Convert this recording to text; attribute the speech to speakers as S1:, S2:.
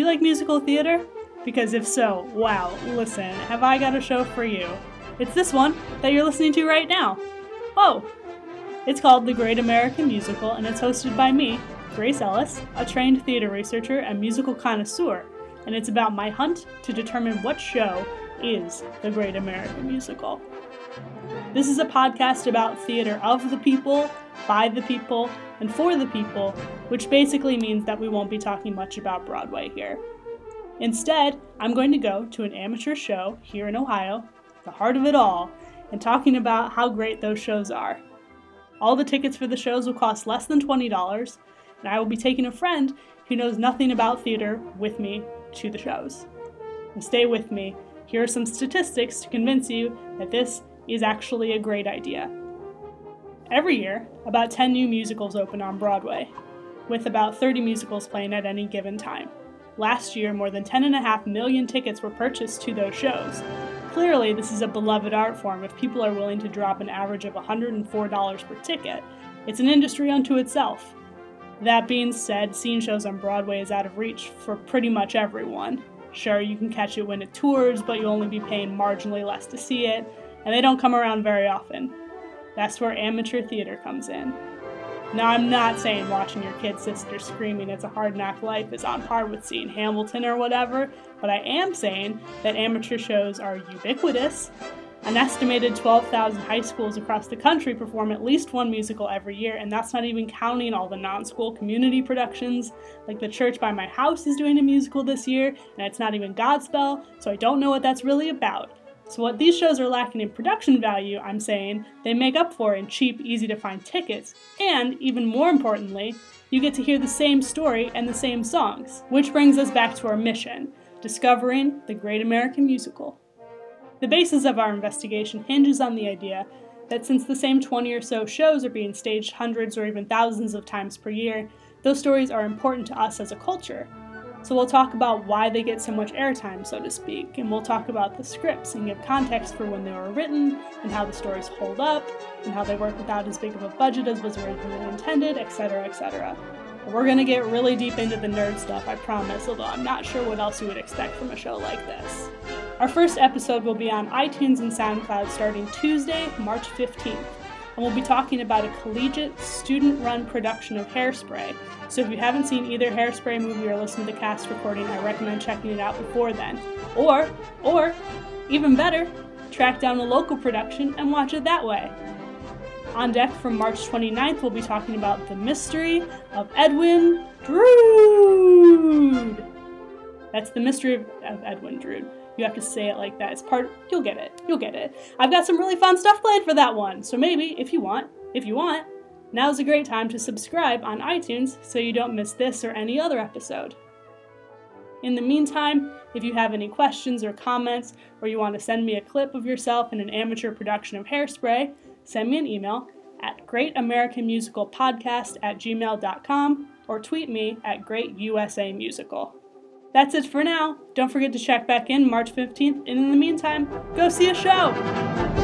S1: Do you like musical theater? Because if so, wow, listen, have I got a show for you. It's this one that you're listening to right now. Oh! It's called The Great American Musical, and it's hosted by me, Grace Ellis, a trained theater researcher and musical connoisseur, and it's about my hunt to determine what show is the Great American Musical. This is a podcast about theater of the people, by the people, and for the people, which basically means that we won't be talking much about Broadway here. Instead, I'm going to go to an amateur show here in Ohio, the heart of it all, and talking about how great those shows are. All the tickets for the shows will cost less than $20, and I will be taking a friend who knows nothing about theater with me to the shows. And stay with me. Here are some statistics to convince you that this is actually a great idea. Every year, about 10 new musicals open on Broadway, with about 30 musicals playing at any given time. Last year, more than 10.5 million tickets were purchased to those shows. Clearly, this is a beloved art form if people are willing to drop an average of $104 per ticket. It's an industry unto itself. That being said, seeing shows on Broadway is out of reach for pretty much everyone. Sure, you can catch it when it tours, but you'll only be paying marginally less to see it, and they don't come around very often. That's where amateur theater comes in. Now, I'm not saying watching your kid sister screaming it's a hard knock life is on par with seeing Hamilton or whatever, but I am saying that amateur shows are ubiquitous. An estimated 12,000 high schools across the country perform at least one musical every year, and that's not even counting all the non school community productions. Like the church by my house is doing a musical this year, and it's not even Godspell, so I don't know what that's really about. So, what these shows are lacking in production value, I'm saying, they make up for in cheap, easy to find tickets. And, even more importantly, you get to hear the same story and the same songs. Which brings us back to our mission discovering the Great American Musical. The basis of our investigation hinges on the idea that since the same 20 or so shows are being staged hundreds or even thousands of times per year, those stories are important to us as a culture, so we'll talk about why they get so much airtime, so to speak, and we'll talk about the scripts and give context for when they were written, and how the stories hold up, and how they work without as big of a budget as was originally intended, etc., etc. We're gonna get really deep into the nerd stuff, I promise, although I'm not sure what else you would expect from a show like this. Our first episode will be on iTunes and SoundCloud starting Tuesday, March 15th and we'll be talking about a collegiate, student run production of Hairspray. So if you haven't seen either Hairspray movie or listened to the cast recording, I recommend checking it out before then. Or, or, even better, track down a local production and watch it that way. On deck from March 29th, we'll be talking about The Mystery of Edwin Drood. That's The Mystery of Edwin Drood. You have to say it like that. It's part, you'll get it. You'll get it. I've got some really fun stuff planned for that one. So maybe, if you want, if you want, now's a great time to subscribe on iTunes so you don't miss this or any other episode. In the meantime, if you have any questions or comments, or you want to send me a clip of yourself in an amateur production of Hairspray, send me an email at greatamericanmusicalpodcast at gmail.com or tweet me at greatusamusical. That's it for now. Don't forget to check back in March 15th, and in the meantime, go see a show!